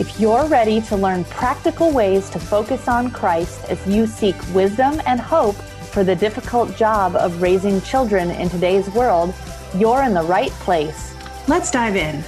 If you're ready to learn practical ways to focus on Christ as you seek wisdom and hope for the difficult job of raising children in today's world, you're in the right place. Let's dive in.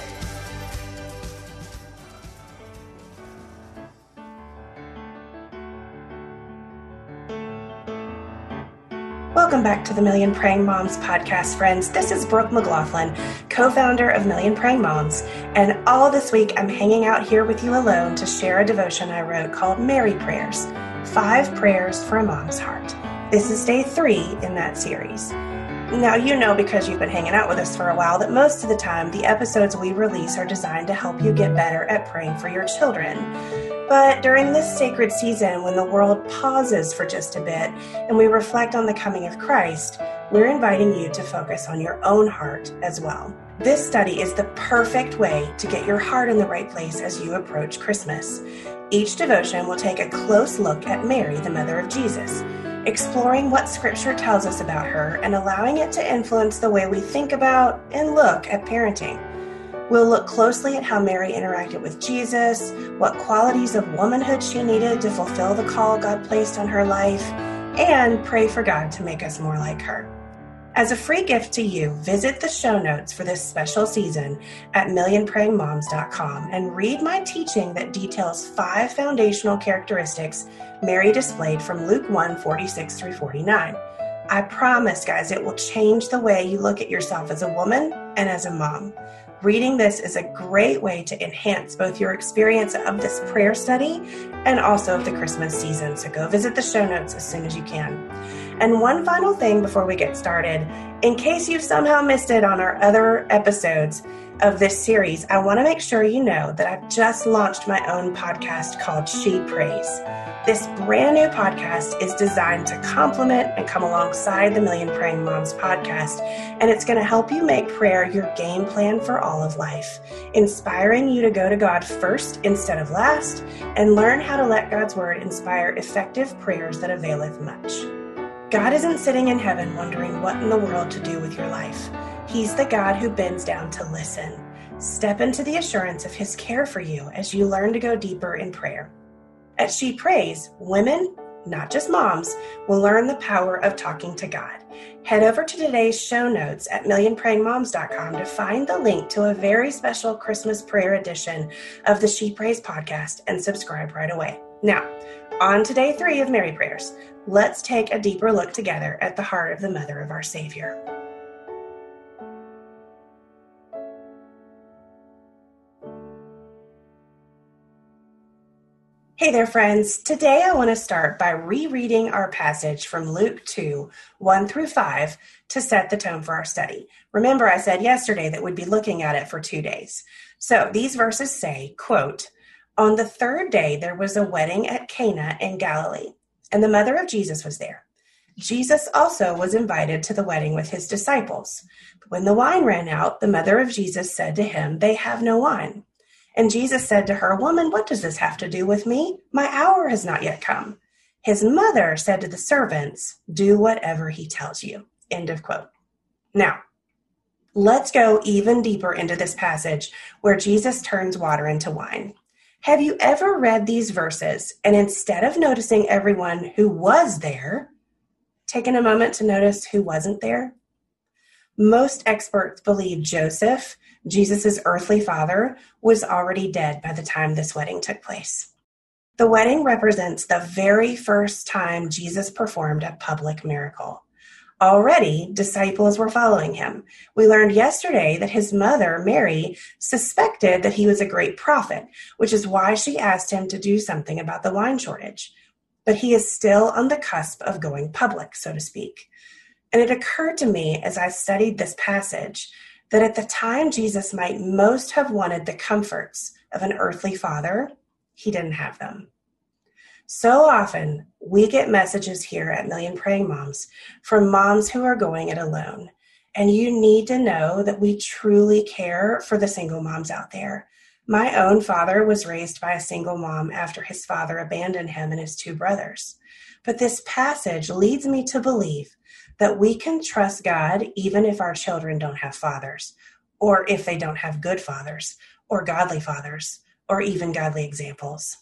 Welcome back to the Million Praying Moms podcast, friends. This is Brooke McGlothlin, co founder of Million Praying Moms. And all this week, I'm hanging out here with you alone to share a devotion I wrote called Mary Prayers Five Prayers for a Mom's Heart. This is day three in that series. Now, you know because you've been hanging out with us for a while that most of the time the episodes we release are designed to help you get better at praying for your children. But during this sacred season, when the world pauses for just a bit and we reflect on the coming of Christ, we're inviting you to focus on your own heart as well. This study is the perfect way to get your heart in the right place as you approach Christmas. Each devotion will take a close look at Mary, the mother of Jesus, exploring what Scripture tells us about her and allowing it to influence the way we think about and look at parenting. We'll look closely at how Mary interacted with Jesus, what qualities of womanhood she needed to fulfill the call God placed on her life, and pray for God to make us more like her. As a free gift to you, visit the show notes for this special season at millionprayingmoms.com and read my teaching that details five foundational characteristics Mary displayed from Luke 1 46 through 49. I promise, guys, it will change the way you look at yourself as a woman and as a mom. Reading this is a great way to enhance both your experience of this prayer study and also of the Christmas season. So go visit the show notes as soon as you can. And one final thing before we get started, in case you've somehow missed it on our other episodes of this series, I want to make sure you know that I've just launched my own podcast called She Prays. This brand new podcast is designed to complement and come alongside the Million Praying Moms podcast, and it's going to help you make prayer your game plan for all of life, inspiring you to go to God first instead of last, and learn how to let God's Word inspire effective prayers that availeth much. God isn't sitting in heaven wondering what in the world to do with your life. He's the God who bends down to listen. Step into the assurance of His care for you as you learn to go deeper in prayer. As She Prays, women, not just moms, will learn the power of talking to God. Head over to today's show notes at millionprayingmoms.com to find the link to a very special Christmas prayer edition of the She Prays podcast and subscribe right away. Now, on to day three of Mary Prayers, let's take a deeper look together at the heart of the Mother of our Savior. Hey there, friends. Today I want to start by rereading our passage from Luke 2 1 through 5 to set the tone for our study. Remember, I said yesterday that we'd be looking at it for two days. So these verses say, quote, On the third day there was a wedding at Cana in Galilee, and the mother of Jesus was there. Jesus also was invited to the wedding with his disciples. But when the wine ran out, the mother of Jesus said to him, They have no wine. And Jesus said to her, Woman, what does this have to do with me? My hour has not yet come. His mother said to the servants, Do whatever he tells you. End of quote. Now, let's go even deeper into this passage where Jesus turns water into wine. Have you ever read these verses and instead of noticing everyone who was there, taken a moment to notice who wasn't there? Most experts believe Joseph Jesus' earthly father, was already dead by the time this wedding took place. The wedding represents the very first time Jesus performed a public miracle. Already, disciples were following him. We learned yesterday that his mother, Mary, suspected that he was a great prophet, which is why she asked him to do something about the wine shortage. But he is still on the cusp of going public, so to speak. And it occurred to me as I studied this passage that at the time Jesus might most have wanted the comforts of an earthly father, he didn't have them. So often, we get messages here at Million Praying Moms from moms who are going it alone. And you need to know that we truly care for the single moms out there. My own father was raised by a single mom after his father abandoned him and his two brothers. But this passage leads me to believe that we can trust God even if our children don't have fathers, or if they don't have good fathers, or godly fathers, or even godly examples.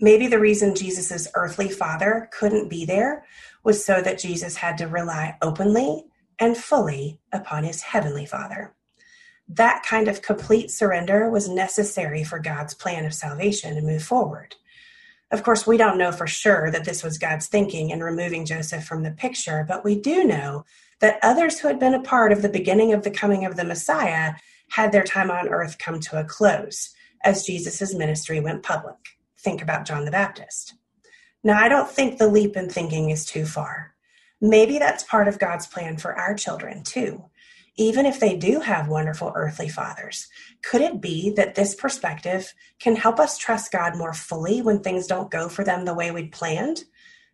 Maybe the reason Jesus' earthly father couldn't be there was so that Jesus had to rely openly and fully upon his heavenly father. That kind of complete surrender was necessary for God's plan of salvation to move forward. Of course, we don't know for sure that this was God's thinking in removing Joseph from the picture, but we do know that others who had been a part of the beginning of the coming of the Messiah had their time on earth come to a close as Jesus' ministry went public. Think about John the Baptist. Now, I don't think the leap in thinking is too far. Maybe that's part of God's plan for our children, too even if they do have wonderful earthly fathers? Could it be that this perspective can help us trust God more fully when things don't go for them the way we'd planned?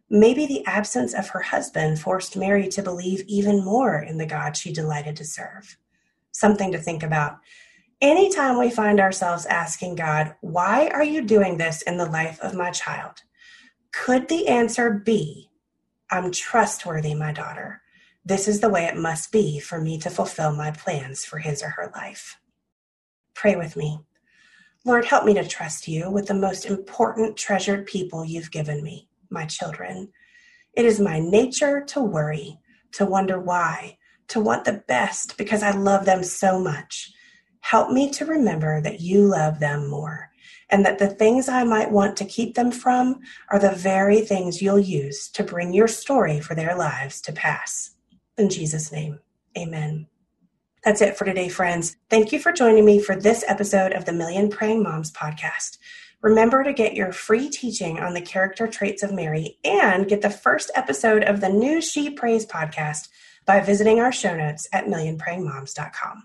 Maybe the absence of her husband forced Mary to believe even more in the God she delighted to serve. Something to think about. Anytime we find ourselves asking God, Why are you doing this in the life of my child? Could the answer be, I'm trustworthy, my daughter? This is the way it must be for me to fulfill my plans for his or her life. Pray with me. Lord, help me to trust you with the most important treasured people you've given me, my children. It is my nature to worry, to wonder why, to want the best because I love them so much. Help me to remember that you love them more and that the things I might want to keep them from are the very things you'll use to bring your story for their lives to pass. In Jesus' name, amen. That's it for today, friends. Thank you for joining me for this episode of the Million Praying Moms podcast. Remember to get your free teaching on the character traits of Mary and get the first episode of the new She Prays podcast by visiting our show notes at millionprayingmoms.com.